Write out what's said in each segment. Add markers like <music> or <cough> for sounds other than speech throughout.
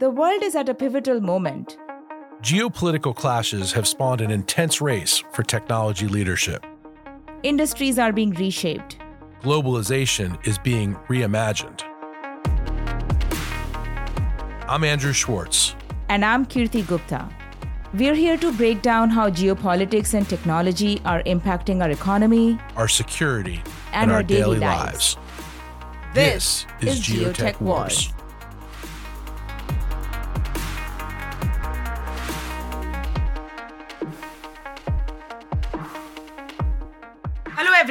The world is at a pivotal moment. Geopolitical clashes have spawned an intense race for technology leadership. Industries are being reshaped. Globalization is being reimagined. I'm Andrew Schwartz. And I'm Kirti Gupta. We're here to break down how geopolitics and technology are impacting our economy, our security, and, and our, our, daily, daily lives. lives. This, is, is Geotech Wars. Hello,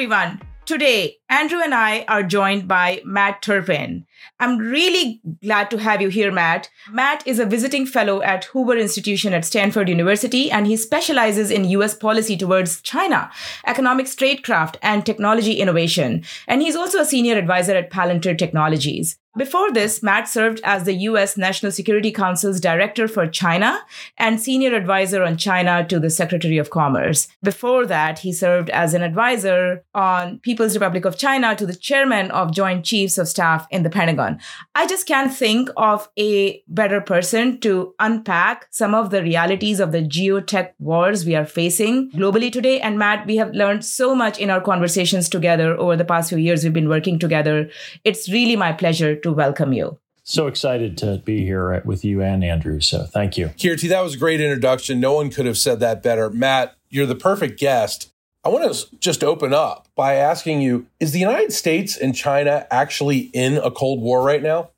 everyone. Today, Andrew and I are joined by Matt Turpin. I'm really glad to have you here, Matt. Matt is a visiting fellow at Hoover Institution at Stanford University, and he specializes in US policy towards China, economic statecraft, and technology innovation. And he's also a senior advisor at Palantir Technologies. Before this, Matt served as the US National Security Council's director for China and senior advisor on China to the Secretary of Commerce. Before that, he served as an advisor on People's Republic of China to the chairman of Joint Chiefs of Staff in the Pentagon. I just can't think of a better person to unpack some of the realities of the geotech wars we are facing globally today. And Matt, we have learned so much in our conversations together over the past few years we've been working together. It's really my pleasure to welcome you. So excited to be here uh, with you and Andrew. So thank you. Kirti, that was a great introduction. No one could have said that better. Matt, you're the perfect guest. I want to just open up by asking you Is the United States and China actually in a Cold War right now?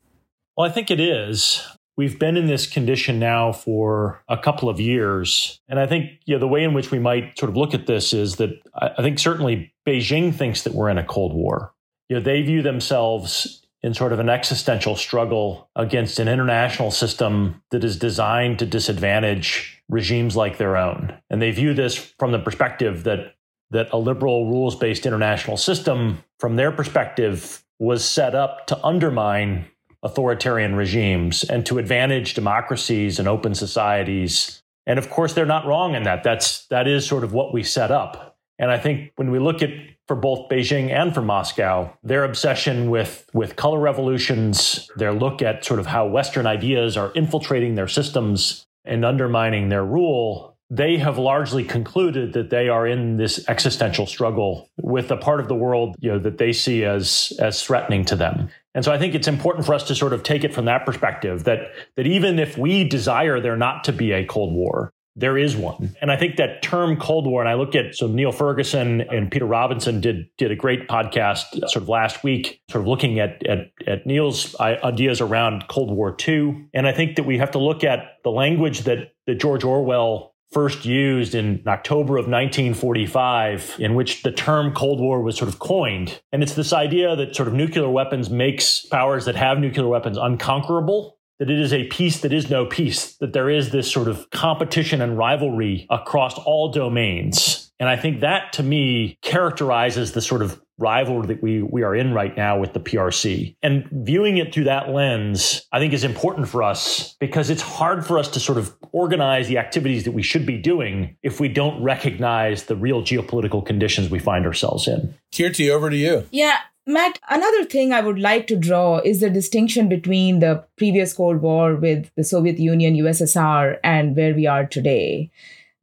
Well, I think it is. We've been in this condition now for a couple of years. And I think you know, the way in which we might sort of look at this is that I think certainly Beijing thinks that we're in a Cold War. You know, they view themselves in sort of an existential struggle against an international system that is designed to disadvantage regimes like their own. And they view this from the perspective that that a liberal rules-based international system from their perspective was set up to undermine authoritarian regimes and to advantage democracies and open societies. And of course they're not wrong in that. That's that is sort of what we set up. And I think when we look at for both Beijing and for Moscow, their obsession with, with color revolutions, their look at sort of how Western ideas are infiltrating their systems and undermining their rule, they have largely concluded that they are in this existential struggle with a part of the world you know, that they see as, as threatening to them. And so I think it's important for us to sort of take it from that perspective that, that even if we desire there not to be a Cold War, there is one. Mm-hmm. And I think that term Cold War, and I look at so Niall Ferguson and Peter Robinson did did a great podcast sort of last week, sort of looking at at, at Niall's ideas around Cold War II. And I think that we have to look at the language that that George Orwell first used in October of 1945, in which the term Cold War was sort of coined. And it's this idea that sort of nuclear weapons makes powers that have nuclear weapons unconquerable that it is a peace that is no peace, that there is this sort of competition and rivalry across all domains. And I think that to me characterizes the sort of rivalry that we, we are in right now with the PRC. And viewing it through that lens, I think is important for us because it's hard for us to sort of organize the activities that we should be doing if we don't recognize the real geopolitical conditions we find ourselves in. Kirti, over to you. Yeah, Matt, another thing I would like to draw is the distinction between the previous Cold War with the Soviet Union, USSR, and where we are today.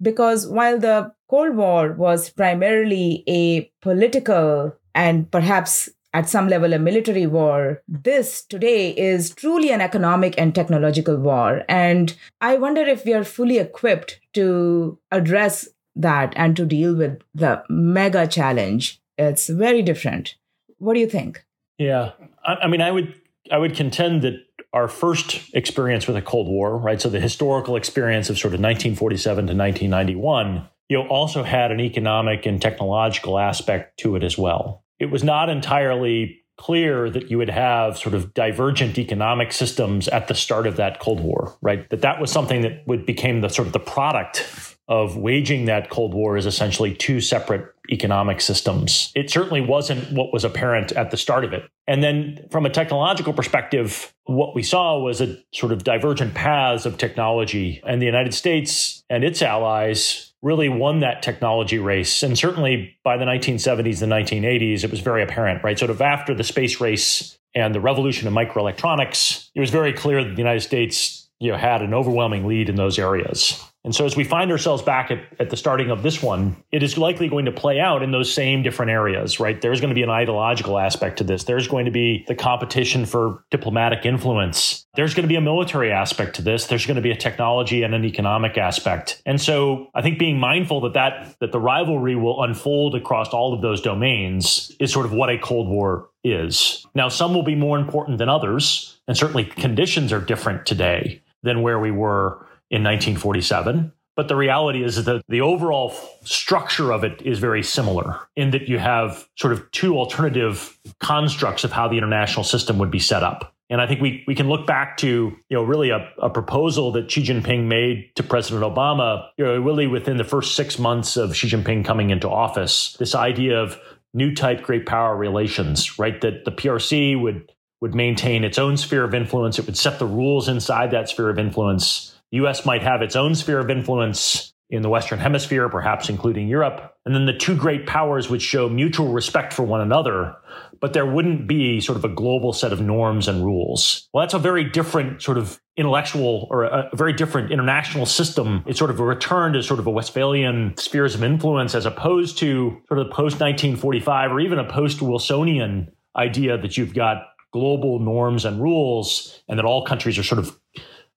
Because while the Cold War was primarily a political and perhaps at some level a military war, this today is truly an economic and technological war. And I wonder if we are fully equipped to address that and to deal with the mega challenge. It's very different. What do you think? Yeah, I, I mean, I would I would contend that our first experience with a Cold War, right? So the historical experience of sort of 1947 to 1991, you know, also had an economic and technological aspect to it as well. It was not entirely clear that you would have sort of divergent economic systems at the start of that Cold War, right? That that was something that would became the sort of the product of waging that Cold War is essentially two separate economic systems. It certainly wasn't what was apparent at the start of it. And then from a technological perspective, what we saw was a sort of divergent paths of technology. And the United States and its allies really won that technology race. And certainly by the 1970s, the 1980s, it was very apparent, right? Sort of after the space race and the revolution of microelectronics, it was very clear that the United States you know, had an overwhelming lead in those areas. And so as we find ourselves back at, at the starting of this one, it is likely going to play out in those same different areas, right? There's going to be an ideological aspect to this. There's going to be the competition for diplomatic influence. There's going to be a military aspect to this. There's going to be a technology and an economic aspect. And so I think being mindful that that, that the rivalry will unfold across all of those domains is sort of what a Cold War is. Now, some will be more important than others, and certainly conditions are different today than where we were in 1947. But the reality is that the overall structure of it is very similar in that you have sort of two alternative constructs of how the international system would be set up. And I think we, we can look back to, you know, really a, a proposal that Xi Jinping made to President Obama, you know, really within the first six months of Xi Jinping coming into office, this idea of new type great power relations, right? That the PRC would would maintain its own sphere of influence. It would set the rules inside that sphere of influence. US might have its own sphere of influence in the Western Hemisphere, perhaps including Europe. And then the two great powers would show mutual respect for one another, but there wouldn't be sort of a global set of norms and rules. Well, that's a very different sort of intellectual or a, very different international system. It's sort of a return to sort of a Westphalian spheres of influence as opposed to sort of the post 1945 or even a post Wilsonian idea that you've got global norms and rules and that all countries are sort of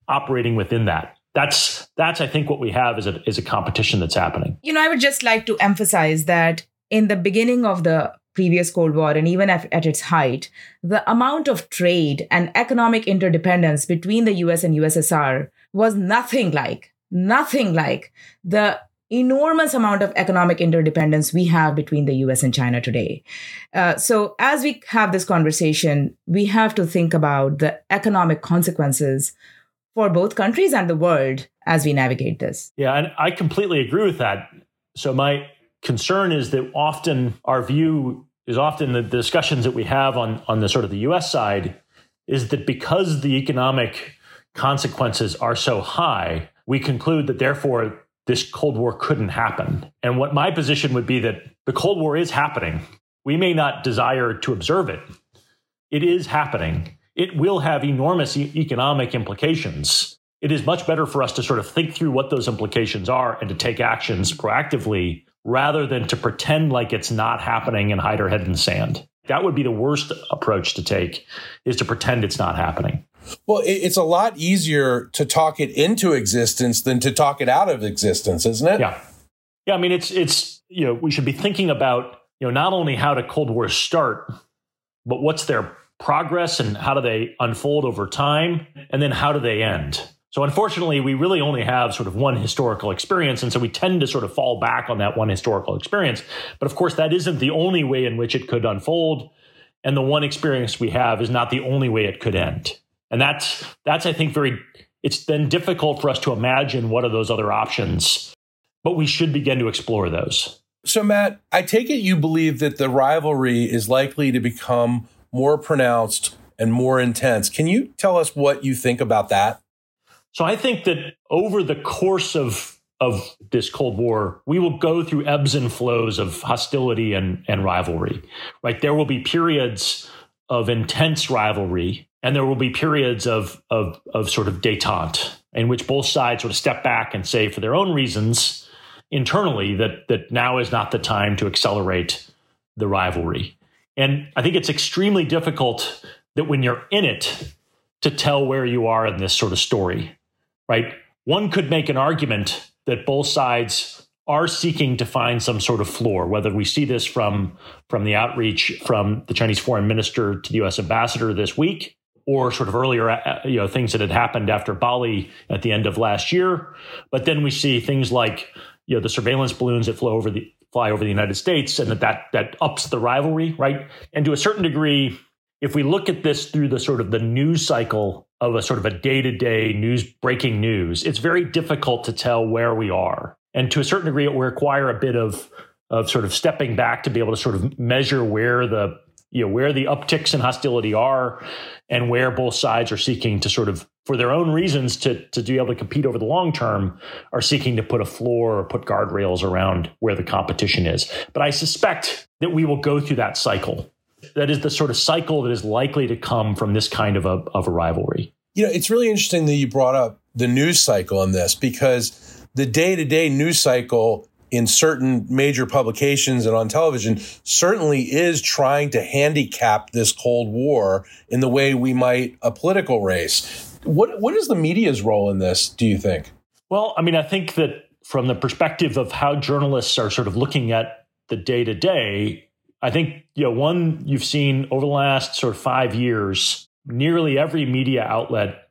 operating within that. That's that's I think what we have is a is a competition that's happening. You know, I would just like to emphasize that in the beginning of the previous Cold War and even at, at, its height, the amount of trade and economic interdependence between the US and USSR was nothing like, nothing like the enormous amount of economic interdependence we have between the US and China today. Uh, so, as we have this conversation, we have to think about the economic consequences for both countries and the world as we navigate this. Yeah, and I completely agree with that. So my concern is that often our view is often the discussions that we have on on the sort of the US side is that because the economic consequences are so high, we conclude that therefore this Cold War couldn't happen. And what my position would be that the Cold War is happening. We may not desire to observe it. It is happening it will have enormous e- economic implications. It is much better for us to sort of think through what those implications are and to take actions proactively rather than to pretend like it's not happening and hide our head in the sand. That would be the worst approach to take is to pretend it's not happening. Well, it's a lot easier to talk it into existence than to talk it out of existence, isn't it? Yeah. Yeah, I mean it's it's you know, we should be thinking about, you know, not only how did Cold War start, but what's their progress and how do they unfold over time? And then how do they end? So, unfortunately, we really only have sort of one historical experience. And so we tend to sort of fall back on that one historical experience. But of course, that isn't the only way in which it could unfold. And the one experience we have is not the only way it could end. And that's, that's I think, very, it's then difficult for us to imagine what are those other options. But we should begin to explore those. So, Matt, I take it you believe that the rivalry is likely to become more pronounced and more intense. Can you tell us what you think about that? So I think that over the course of of this Cold War, we will go through ebbs and flows of hostility and, and rivalry. Right? There will be periods of intense rivalry, and there will be periods of of of sort of detente, in which both sides sort of step back and say, for their own reasons, internally, that that now is not the time to accelerate the rivalry. And I think it's extremely difficult that when you're in it to tell where you are in this sort of story, right? One could make an argument that both sides are seeking to find some sort of floor, whether we see this from, from the outreach from the Chinese foreign minister to the US ambassador this week, or sort of earlier, uh, you know, things that had happened after Bali at the end of last year. But then we see things like, you know, the surveillance balloons that flew over the fly over the United States, and that, that that ups the rivalry, right? And to a certain degree, if we look at this through the sort of the news cycle of a sort of a day-to-day news breaking news, it's very difficult to tell where we are. And to a certain degree, it will require a bit of of sort of stepping back to be able to sort of measure where the you know where the upticks in hostility are and where both sides are seeking to sort of for their own reasons to to be able to compete over the long term are seeking to put a floor or put guardrails around where the competition is. But i suspect that we will go through that cycle. That is the sort of cycle that is likely to come from this kind of a, of a rivalry. You know it's really interesting that you brought up the news cycle in this because the day to day news cycle in certain major publications and on television certainly is trying to handicap this Cold War in the way we might a political race. What what is the media's role in this, do you think? Well, I mean, I think that from the perspective of how journalists are sort of looking at the day to day, I think, you know, one you've seen over the last sort of five years, nearly every media outlet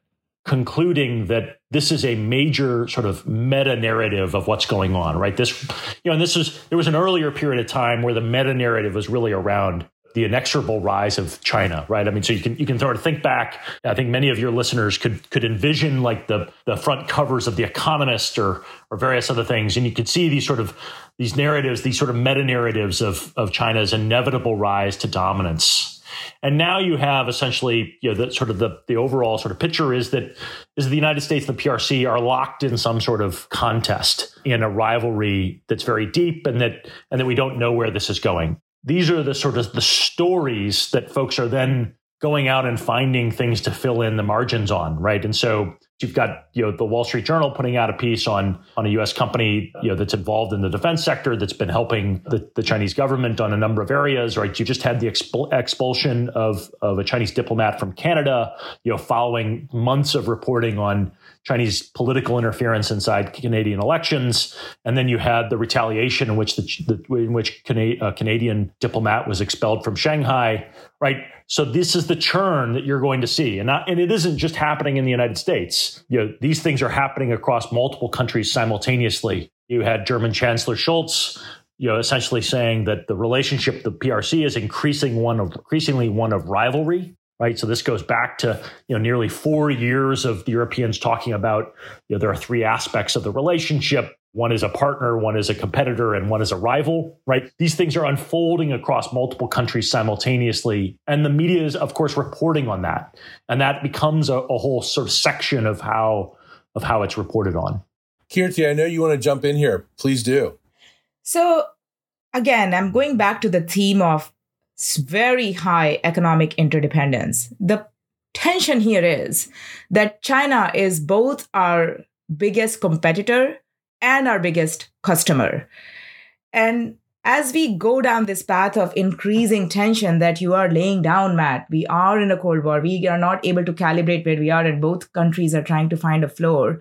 concluding that this is a major sort of meta narrative of what's going on, right? This, you know, and this is, there was an earlier period of time where the meta narrative was really around the inexorable rise of China, right? I mean, so you can you can sort of think back. I think many of your listeners could could envision like the the front covers of the Economist or or various other things, and you could see these sort of these narratives, these sort of meta narratives of of China's inevitable rise to dominance. And now you have essentially, you know, the sort of the, the overall sort of picture is that is the United States and the PRC are locked in some sort of contest in a rivalry that's very deep and that and that we don't know where this is going these are the sort of the stories that folks are then going out and finding things to fill in the margins on, right? And so you've got you know the Wall Street Journal putting out a piece on on a U.S. company you know that's involved in the defense sector that's been helping the, the Chinese government on a number of areas. Right, you just had the expul- expulsion of of a Chinese diplomat from Canada. You know, following months of reporting on Chinese political interference inside Canadian elections, and then you had the retaliation in which the, the in which Cana- a Canadian diplomat was expelled from Shanghai. Right, so this is the churn that you're going to see, and not, and it isn't just happening in the United States. You know, these things are happening across multiple countries simultaneously. You had German Chancellor Scholz you know, essentially saying that the relationship the PRC is increasing one of increasingly one of rivalry right? So this goes back to you know nearly four years of the Europeans talking about you know there are three aspects of the relationship. One is a partner, one is a competitor, and one is a rival, right? These things are unfolding across multiple countries simultaneously. And the media is, of course, reporting on that. And that becomes a, a whole sort of section of how of how it's reported on. Kirti, I know you want to jump in here. Please do. So again, I'm going back to the theme of very high economic interdependence. The tension here is that China is both our biggest competitor and our biggest customer. And as we go down this path of increasing tension that you are laying down, Matt, we are in a Cold War. We are not able to calibrate where we are, and both countries are trying to find a floor.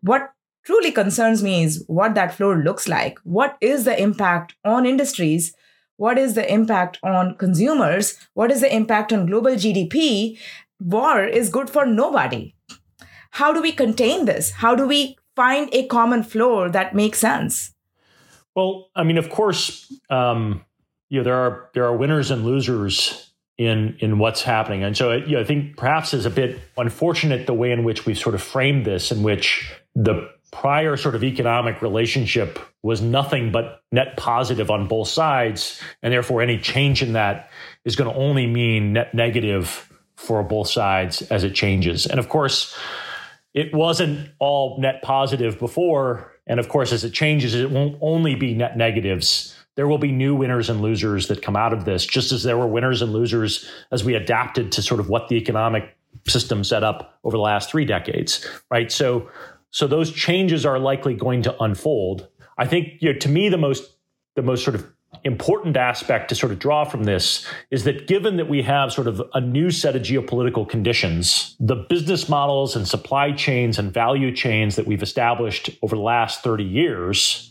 What truly concerns me is what that floor looks like. What is the impact on industries what is the impact on consumers? What is the impact on global GDP? War is good for nobody. How do we contain this? How do we find a common floor that makes sense? Well, I mean, of course, um, you know there are there are winners and losers in in what's happening, and so you know, I think perhaps is a bit unfortunate the way in which we've sort of framed this, in which the prior sort of economic relationship was nothing but net positive on both sides. And therefore, any change in that is going to only mean net negative for both sides as it changes. And of course, it wasn't all net positive before. And of course, as it changes, it won't only be net negatives. There will be new winners and losers that come out of this, just as there were winners and losers as we adapted to sort of what the economic system set up over the last three decades, right? So so those changes are likely going to unfold. I think you know, to me the most the most sort of important aspect to sort of draw from this is that given that we have sort of a new set of geopolitical conditions, the business models and supply chains and value chains that we've established over the last 30 years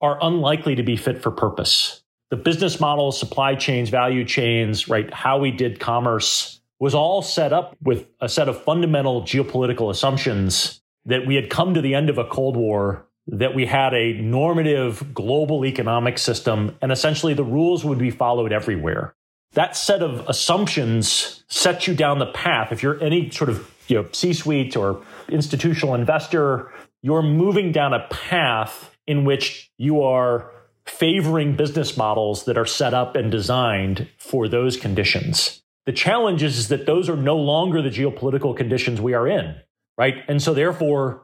are unlikely to be fit for purpose. The business models, supply chains, value chains, right, how we did commerce was all set up with a set of fundamental geopolitical assumptions that we had come to the end of a Cold War, that we had a normative global economic system, and essentially the rules would be followed everywhere. That set of assumptions sets you down the path. If you're any sort of you know, C suite or institutional investor, you're moving down a path in which you are favoring business models that are set up and designed for those conditions. The challenge is is that those are no longer the geopolitical conditions we are in right? And so therefore,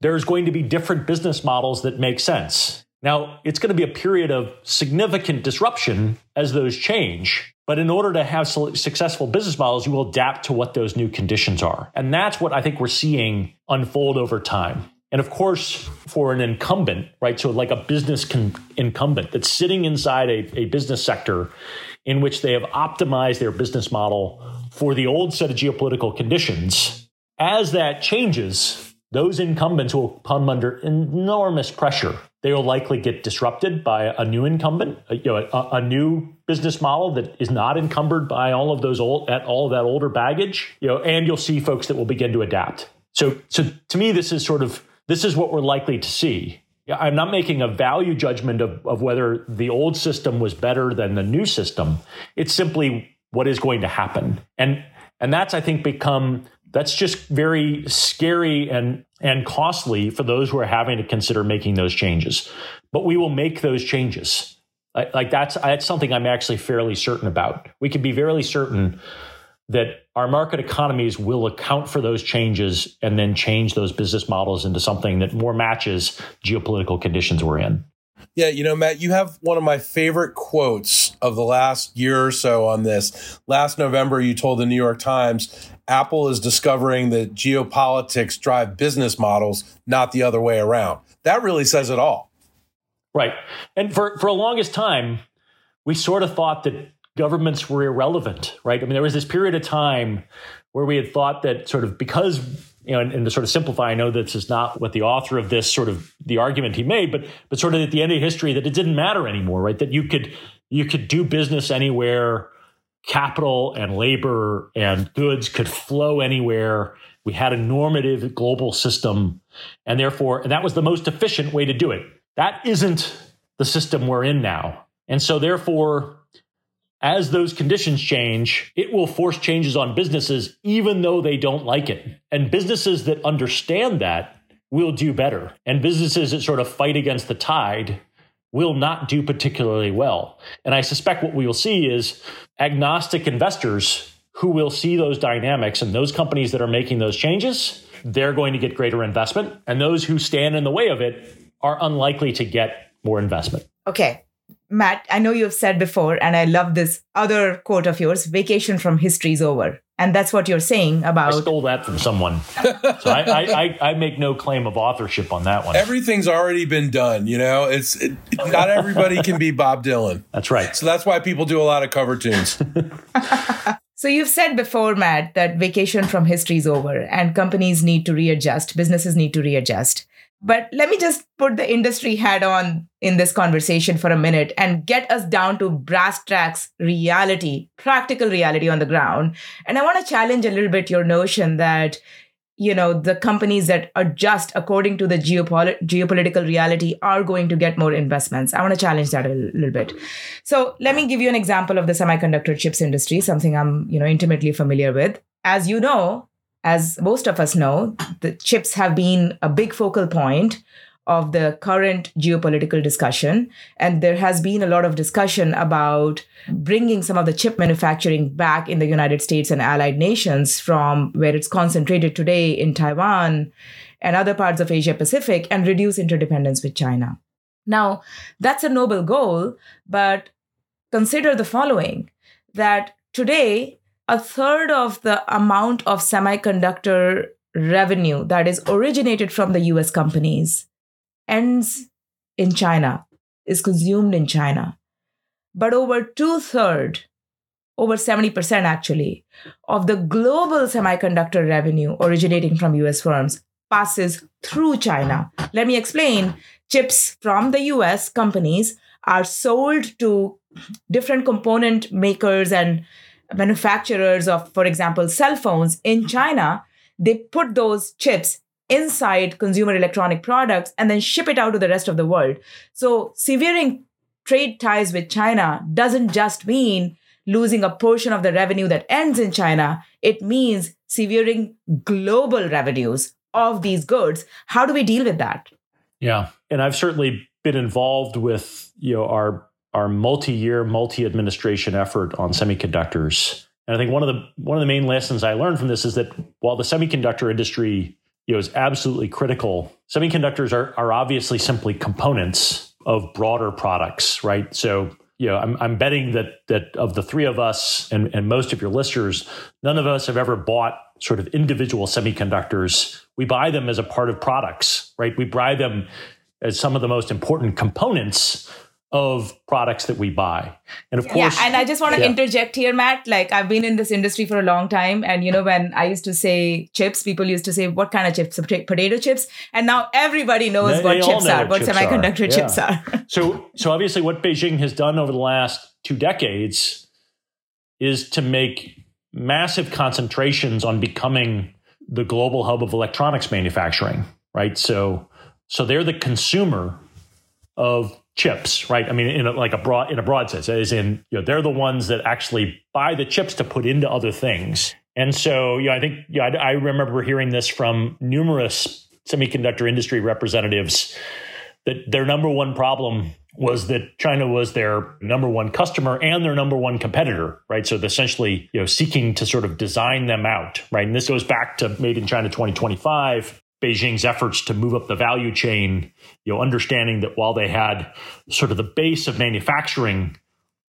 there's going to be different business models that make sense. Now, it's going to be a period of significant disruption as those change. But in order to have successful business models, you will adapt to what those new conditions are. And that's what I think we're seeing unfold over time. And of course, for an incumbent, right? So, like a business con- incumbent that's sitting inside a, a business sector in which they have optimized their business model for the old set of geopolitical conditions, as that changes, those incumbents will come under enormous pressure. They will likely get disrupted by a new incumbent, a, you know, a, a, new business model that is not encumbered by all of those old, at all of that older baggage. You know, and you'll see folks that will begin to adapt. So, so to me, this is sort of this is what we're likely to see. I'm not making a value judgment of, of whether the old system was better than the new system. It's simply what is going to happen. And and that's I think become that's just very scary and and costly for those who are having to consider making those changes. But we will make those changes. Like that's that's something I'm actually fairly certain about. We can be fairly certain that our market economies will account for those changes and then change those business models into something that more matches geopolitical conditions we're in. Yeah, you know, Matt, you have one of my favorite quotes of the last year or so on this. Last November, you told the New York Times Apple is discovering that geopolitics drive business models, not the other way around. That really says it all. Right. And for, for the longest time, we sort of thought that governments were irrelevant, right? I mean, there was this period of time where we had thought that sort of because you know, and, and, to sort of simplify, I know this is not what the author of this sort of the argument he made, but but sort of at the end of history that it didn't matter anymore, right? That you could you could do business anywhere, capital and labor and goods could flow anywhere. We had a normative global system, and therefore, and that was the most efficient way to do it. That isn't the system we're in now, and so therefore, as those conditions change, it will force changes on businesses, even though they don't like it. And businesses that understand that will do better. And businesses that sort of fight against the tide will not do particularly well. And I suspect what we will see is agnostic investors who will see those dynamics and those companies that are making those changes, they're going to get greater investment. And those who stand in the way of it are unlikely to get more investment. Okay. Matt, I know you have said before, and I love this other quote of yours vacation from history is over. And that's what you're saying about. I stole that from someone. so I, I, I, I, make no claim of authorship on that one. Everything's already been done, you know? It's it, Not everybody can be Bob Dylan. That's right. So that's why people do a lot of cover tunes. <laughs> so you've said before, Matt, that vacation from history is over and companies need to readjust, businesses need to readjust. But let me just put the industry hat on in this conversation for a minute and get us down to brass tacks reality, practical reality on the ground. And I want to challenge a little bit your notion that, you know, the companies that adjust according to the geopol- geopolitical reality are going to get more investments. I want to challenge that a little bit. So let me give you an example of the semiconductor chips industry, something I'm, you know, intimately familiar with. As you know, as most of us know, the chips have been a big focal point of the current geopolitical discussion. And there has been a lot of discussion about bringing some of the chip manufacturing back in the United States and allied nations from where it's concentrated today in Taiwan and other parts of Asia Pacific and reduce interdependence with China. Now, that's a noble goal, but consider the following that today a third of the amount of semiconductor revenue that is originated from the US companies ends in China, is consumed in China. But over two thirds, over 70% actually, of the global semiconductor revenue originating from US firms passes through China. Let me explain. Chips from the US companies are sold to different component makers and manufacturers of, for example, cell phones in China, they put those chips inside consumer electronic products and then ship it out to the rest of the world. So, severing trade ties with China doesn't just mean losing a portion of the revenue that ends in China, it means severing global revenues of these goods. How do we deal with that? Yeah. And I've certainly been involved with, you know, our our multi-year, multi-administration effort on semiconductors. And I think one of the one of the main lessons I learned from this is that while the semiconductor industry you know, is absolutely critical, semiconductors are, are obviously simply components of broader products, right? So you know, I'm, I'm betting that that of the three of us and, and most of your listeners, none of us have ever bought sort of individual semiconductors. We buy them as a part of products, right? We buy them as some of the most important components of products that we buy. And of course, yeah, and I just want to yeah. interject here, Matt. Like I've been in this industry for a long time, and you know, when I used to say chips, people used to say, "What kind of chips? Potato chips?" And now everybody knows they, what they chips are, what, chips semiconductor are. chips yeah. are. so, so obviously, what Beijing has done over the last two decades is to make massive concentrations on becoming the global hub of electronics manufacturing. Right. So, so they're the consumer of chips, right? I mean, in a, like a broad in a broad sense, as in you know they're the ones that actually buy the chips to put into other things. And so, you know, I think you know, I, I remember hearing this from numerous semiconductor industry representatives that their number one problem was that China was their number one customer and their number one competitor, right? So essentially, you know, seeking to sort of design them out, right? And this goes back to Made in China 2025, Beijing's efforts to move up the value chain, you know, understanding that while they had sort of the base of manufacturing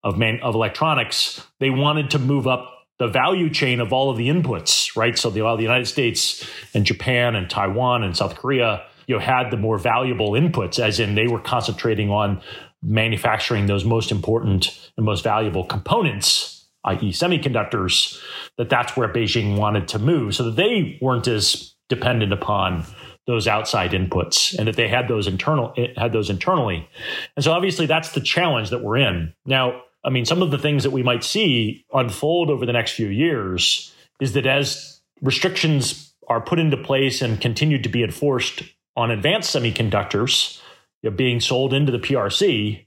of man, of electronics, they wanted to move up the value chain of all of the inputs, right? So the, while the United States and Japan and Taiwan and South Korea, you know, had the more valuable inputs, as in they were concentrating on manufacturing those most important and most valuable components, i.e., semiconductors. That that's where Beijing wanted to move, so that they weren't as dependent upon those outside inputs and that they had those internal eh, had those internally. And so obviously that's the challenge that we're in. Now, I mean some of the things that we might see unfold over the next few years is that as restrictions are put into place and continue to be enforced on advanced semiconductors you know, being sold into the PRC,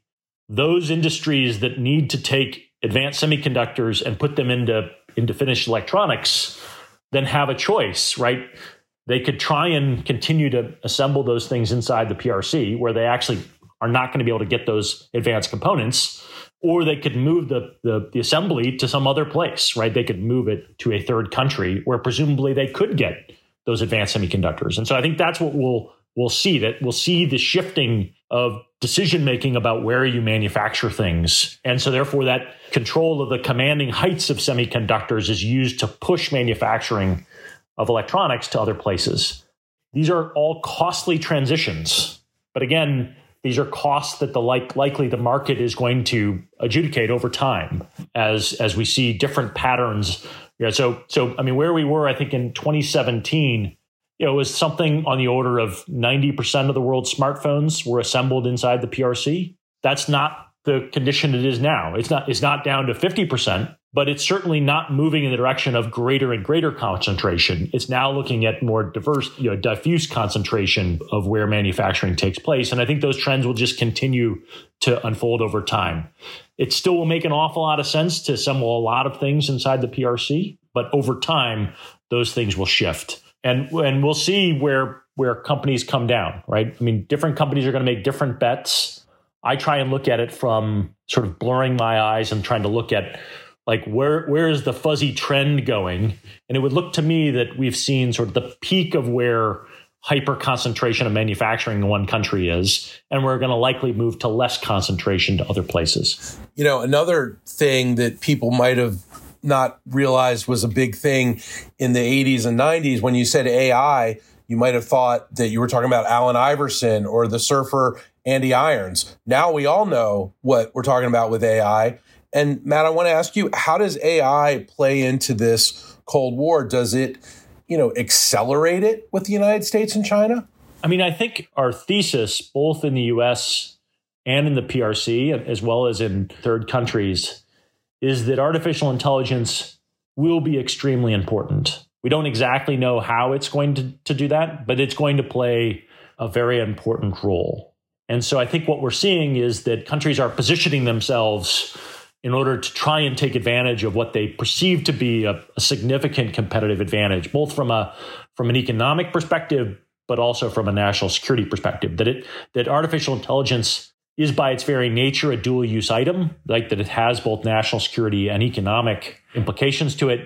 those industries that need to take advanced semiconductors and put them into into finished electronics then have a choice, right? They could try and continue to assemble those things inside the PRC where they actually are not going to be able to get those advanced components, or they could move the, the, the, assembly to some other place, right? They could move it to a third country where presumably they could get those advanced semiconductors. And so I think that's what we'll we'll see that we'll see the shifting of decision making about where you manufacture things. And so therefore that control of the commanding heights of semiconductors is used to push manufacturing of electronics to other places. These are all costly transitions. But again, these are costs that the like, likely the market is going to adjudicate over time as as we see different patterns. Yeah, so so I mean, where we were, I think in 2017, you know, it was something on the order of 90% of the world's smartphones were assembled inside the PRC. That's not the condition it is now. It's not it's not down to 50%, but it's certainly not moving in the direction of greater and greater concentration. It's now looking at more diverse, you know, diffuse concentration of where manufacturing takes place. And I think those trends will just continue to unfold over time. It still will make an awful lot of sense to assemble a lot of things inside the PRC, but over time, those things will shift. And, and we'll see where, where companies come down, right? I mean, different companies are going to make different bets. I try and look at it from sort of blurring my eyes and trying to look at like where where is the fuzzy trend going and it would look to me that we've seen sort of the peak of where hyper concentration of manufacturing in one country is and we're going to likely move to less concentration to other places you know another thing that people might have not realized was a big thing in the 80s and 90s when you said ai you might have thought that you were talking about Allen Iverson or the surfer Andy Irons. Now we all know what we're talking about with AI. And Matt, I want to ask you, how does AI play into this Cold War? Does it, you know, accelerate it with the United States and China? I mean, I think our thesis, both in the US and in the PRC, as well as in third countries, is that artificial intelligence will be extremely important. We don't exactly know how it's going to, to do that, but it's going to play a very important role. And so I think what we're seeing is that countries are positioning themselves in order to try and take advantage of what they perceive to be a, a, significant competitive advantage, both from a from an economic perspective, but also from a national security perspective. That it that artificial intelligence is by its very nature a dual use item, like that it has both national security and economic implications to it,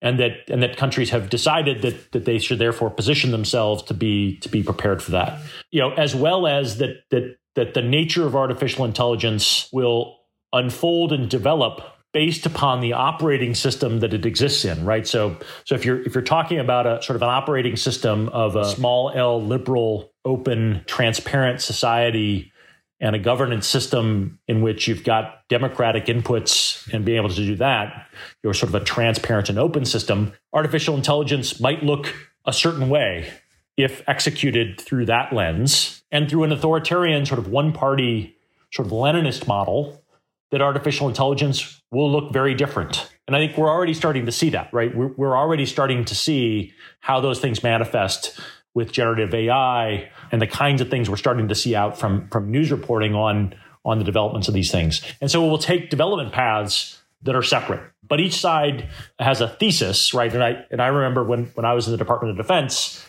and that and that countries have decided that that they should therefore position themselves to be to be prepared for that. You know, as well as that that that the nature of artificial intelligence will unfold and develop based upon the operating system that it exists in, right? So, so if you're if you're talking about a sort of an operating system of a small L liberal, open, transparent society and a governance system in which you've got democratic inputs and being able to do that, you're sort of a transparent and open system. Artificial intelligence might look a certain way if executed through that lens and through an authoritarian sort of one party sort of Leninist model that artificial intelligence will look very different. And I think we're already starting to see that, right? We're, we're already starting to see how those things manifest with generative AI and the kinds of things we're starting to see out from, from news reporting on, on the developments of these things. And so we'll take development paths that are separate, but each side has a thesis, right? And I, and I remember when, when I was in the Department of Defense,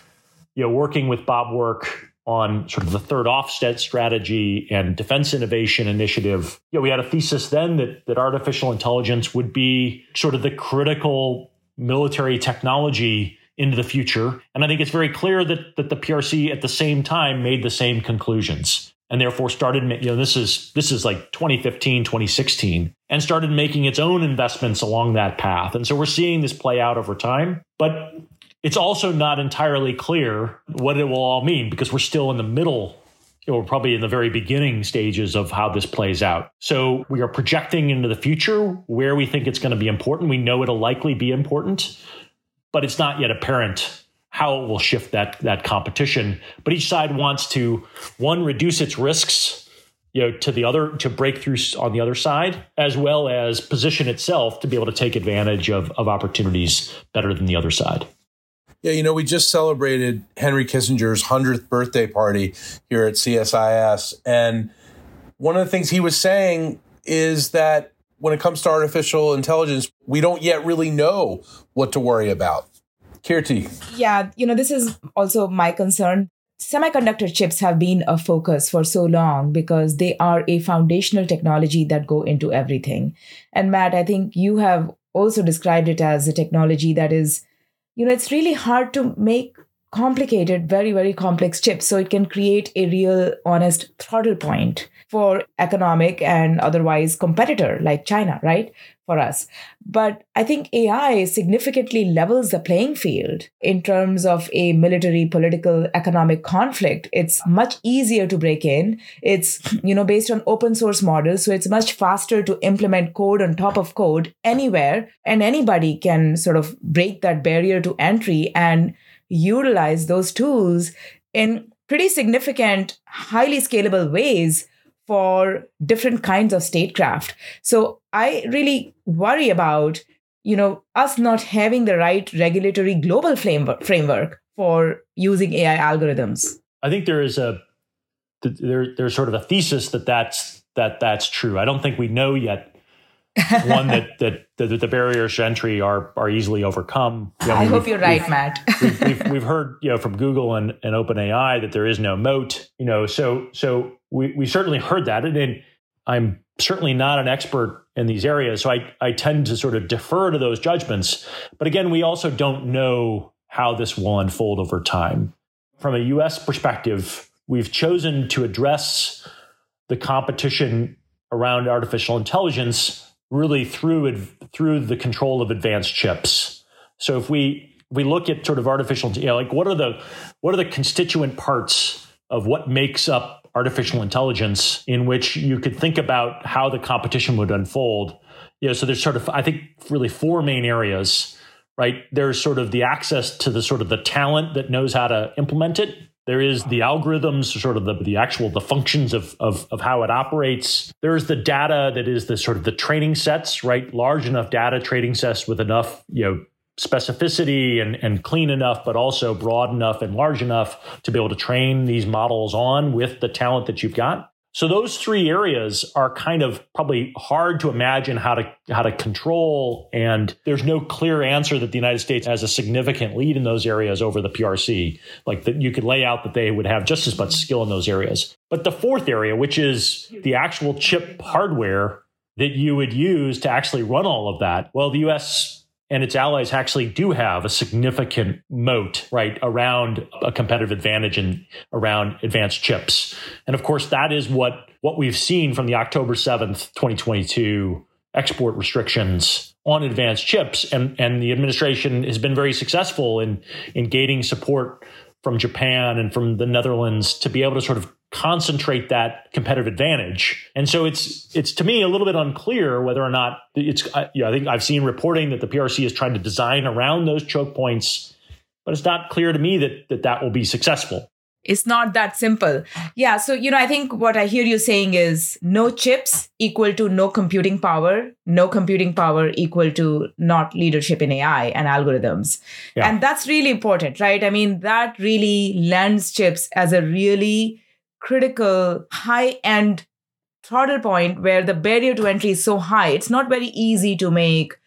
you know, working with Bob Work on sort of the third offset strategy and defense innovation initiative. You know, we had a thesis then that, that artificial intelligence would be sort of the critical military technology into the future. And I think it's very clear that, that the PRC at the same time made the same conclusions and therefore started, you know, this is, this is like 2015, 2016 and started making its own investments along that path. And so we're seeing this play out over time. But it's also not entirely clear what it will all mean because we're still in the middle or probably in the very beginning stages of how this plays out. So we are projecting into the future where we think it's going to be important. We know it'll likely be important, but it's not yet apparent how it will shift that that competition. But each side wants to one reduce its risks, you know, to the other to breakthroughs on the other side, as well as position itself to be able to take advantage of of opportunities better than the other side. Yeah, you know, we just celebrated Henry Kissinger's 100th birthday party here at CSIS. And one of the things he was saying is that when it comes to artificial intelligence, we don't yet really know what to worry about. Kirti. Yeah, you know, this is also my concern. Semiconductor chips have been a focus for so long because they are a foundational technology that go into everything. And Matt, I think you have also described it as a technology that is you know, it's really hard to make complicated, very, very complex chips. So it can create a real honest throttle point for economic and otherwise competitor like China, right? For us. But I think AI significantly levels the playing field in terms of a military, political, economic conflict. It's much easier to break in. It's, you know, based on open source models. So it's much faster to implement code on top of code anywhere. And anybody can sort of break that barrier to entry and utilize those tools in pretty significant, highly scalable ways for different kinds of statecraft. So I really worry about, you know, us not having the right regulatory global framework for using AI algorithms. I think there is a there, there's sort of a thesis that that's that that's true. I don't think we know yet one that, that, that the barriers to entry are are easily overcome. You know, I, hope you're right, Matt. <laughs> we've, we've, we've, heard you know from Google and, and OpenAI that there is no moat. You know, so so we we certainly heard that, and, and I'm certainly not an expert in these areas, so I I tend to sort of defer to those judgments. But again, we also don't know how this will unfold over time. From a U.S. perspective, we've chosen to address the competition around artificial intelligence really through through the control of advanced chips. So if we we look at sort of artificial, you know, like what are the what are the constituent parts of what makes up artificial intelligence in which you could think about how the competition would unfold. You know, so there's sort of I think really four main areas, right? There's sort of the access to the sort of the talent that knows how to implement it. There is the algorithms, sort of the, the actual the functions of, of, of how it operates. There's the data that is the sort of the training sets, right? Large enough data training sets with enough, you know, specificity and, and clean enough, but also broad enough and large enough to be able to train these models on with the talent that you've got. So those three areas are kind of probably hard to imagine how to how to control and there's no clear answer that the United States has a significant lead in those areas over the PRC. Like that you could lay out that they would have just as much skill in those areas. But the fourth area, which is the actual chip hardware that you would use to actually run all of that, well the US and its allies actually do have a significant moat right around a competitive advantage and around advanced chips. And of course that is what what we've seen from the october 7th 2022 export restrictions on advanced chips. And and the administration has been very successful in in gaining support from Japan and from the Netherlands to be able to sort of concentrate that competitive advantage. And so it's it's to me a little bit unclear whether or not it's you know, I think I've seen reporting that the PRC is trying to design around those choke points, but it's not clear to me that that, that will be successful. It's not that simple. Yeah. So, you know, I think what I hear you saying is no chips equal to no computing power, no computing power equal to not leadership in AI and algorithms. Yeah. And that's really important, right? I mean, that really lends chips as a really critical high end throttle point where the barrier to entry is so high. It's not very easy to make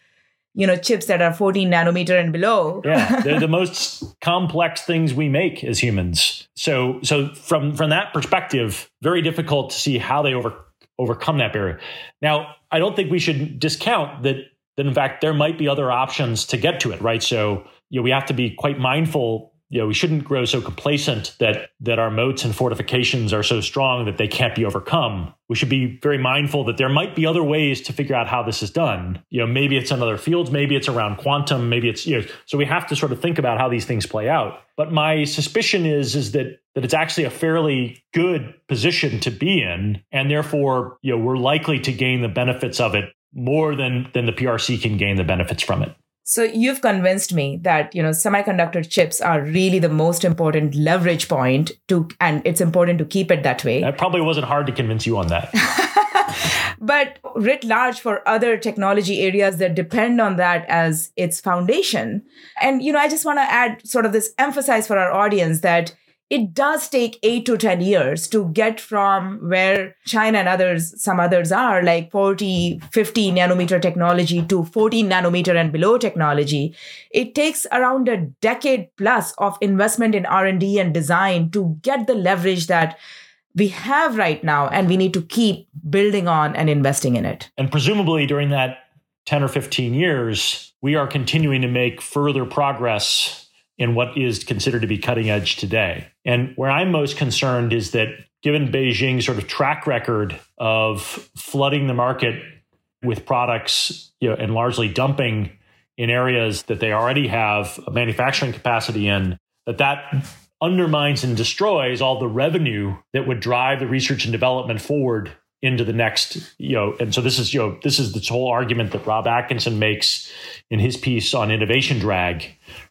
you know chips that are 14 nanometer and below. Yeah <laughs> they're the most complex things we make as humans. So so from from that perspective very difficult to see how they over overcome that barrier. Now i don't think we should discount that that in fact there might be other options to get to it right? So you know we have to be quite mindful you know, we shouldn't grow so complacent that that our moats and fortifications are so strong that they can't be overcome. We should be very mindful that there might be other ways to figure out how this is done. You know, maybe it's in other fields, maybe it's around quantum, maybe it's you know. So we have to sort of think about how these things play out. But my suspicion is is that that it's actually a fairly good position to be in, and therefore, you know, we're likely to gain the benefits of it more than than the PRC can gain the benefits from it. So you've convinced me that, you know, semiconductor chips are really the most important leverage point to and it's important to keep it that way. It probably wasn't hard to convince you on that. <laughs> but writ large for other technology areas that depend on that as its foundation. And you know, I just want to add sort of this emphasize for our audience that it does take eight to 10 years to get from where China and others, some others are like 40, 50 nanometer technology to 14 nanometer and below technology. It takes around a decade plus of investment in R&D and design to get the leverage that we have right now. And we need to keep building on and investing in it. And presumably during that 10 or 15 years, we are continuing to make further progress in what is considered to be cutting edge today. And where I'm most concerned is that given Beijing's sort of track record of flooding the market with products you know, and largely dumping in areas that they already have manufacturing capacity in, that that undermines and destroys all the revenue that would drive the research and development forward into the next, you know, and so this is, you know, this is this whole argument that Rob Atkinson makes in his piece on innovation drag,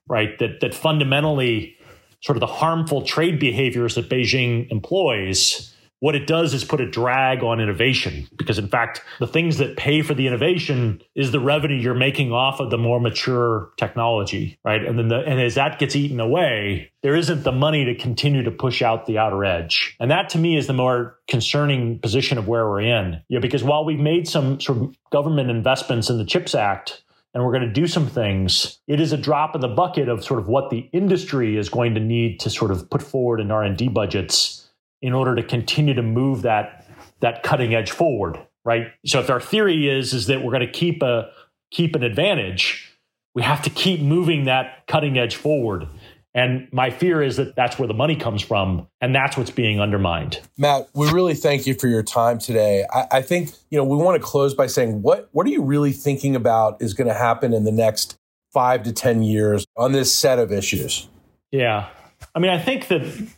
right? That that fundamentally sort of the harmful trade behaviors that Beijing employs what it does is put a drag on innovation because in fact the things that pay for the innovation is the revenue you're making off of the more mature technology right? And then the, and as that gets eaten away there isn't the money to continue to push out the outer edge. And that to me is the more concerning position of where we're in. Know, because while we've made some sort of government investments in the chips act and we're going to do some things it is a drop in the bucket of sort of what the industry is going to need to sort of put forward in r&d budgets in order to continue to move that that cutting edge forward, right? So if our theory is is that we're going to keep a keep an advantage, we have to keep moving that cutting edge forward. And my fear is that that's where the money comes from, and that's what's being undermined. Matt, we really thank you for your time today. I, I think you know we want to close by saying what what are you really thinking about is going to happen in the next five to ten years on this set of issues? Yeah, I mean, I think that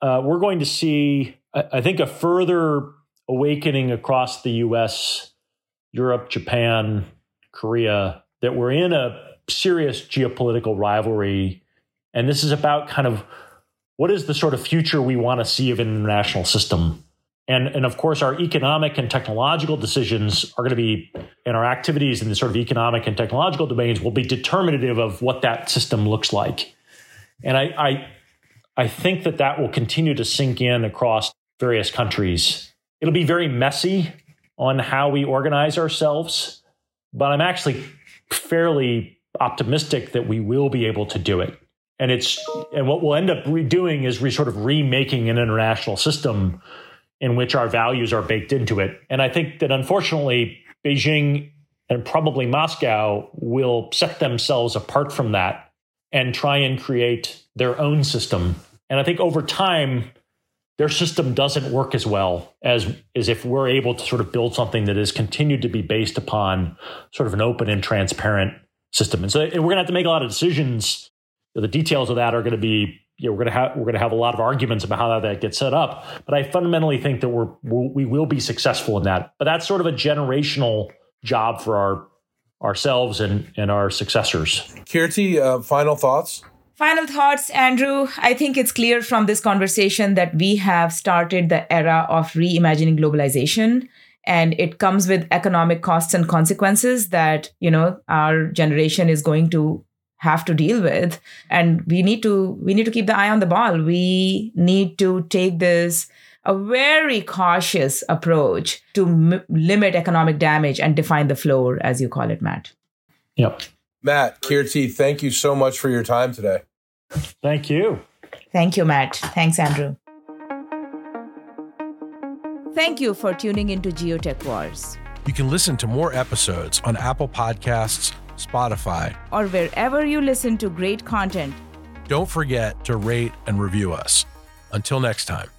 uh, we're going to see, I think, a further awakening across the US, Europe, Japan, Korea, that we're in a serious geopolitical rivalry. And this is about kind of what is the sort of future we want to see of an international system. And, and of course, our economic and technological decisions are going to be, and our activities in the sort of economic and technological domains will be determinative of what that system looks like. And I, I I think that that will continue to sink in across various countries. It'll be very messy on how we organize ourselves, but I'm actually fairly optimistic that we will be able to do it. And it's and what we'll end up doing is we sort of remaking an international system in which our values are baked into it. And I think that unfortunately, Beijing and probably Moscow will set themselves apart from that and try and create their own system. And I think over time, their system doesn't work as well as, as if we're able to sort of build something that is continued to be based upon sort of an open and transparent system. And so we're going to have to make a lot of decisions. The details of that are going to be you know, we're going to have we're going to have a lot of arguments about how that gets set up. But I fundamentally think that we're we will be successful in that. But that's sort of a generational job for our ourselves and and our successors. Kirti, uh, final thoughts. Final thoughts, Andrew. I think it's clear from this conversation that we have started the era of reimagining globalization and it comes with economic costs and consequences that you know our generation is going to have to deal with. And we need to we need to keep the eye on the ball. We need to take this a very cautious approach to m- limit economic damage and define the floor as you call it matt. Yep. Matt kirti thank you so much for your time today. Thank you. Thank you matt. Thanks andrew. Thank you for tuning into geotech wars. You can listen to more episodes on apple podcasts Spotify, or wherever you listen to great content. Don't forget to rate and review us. Until next time.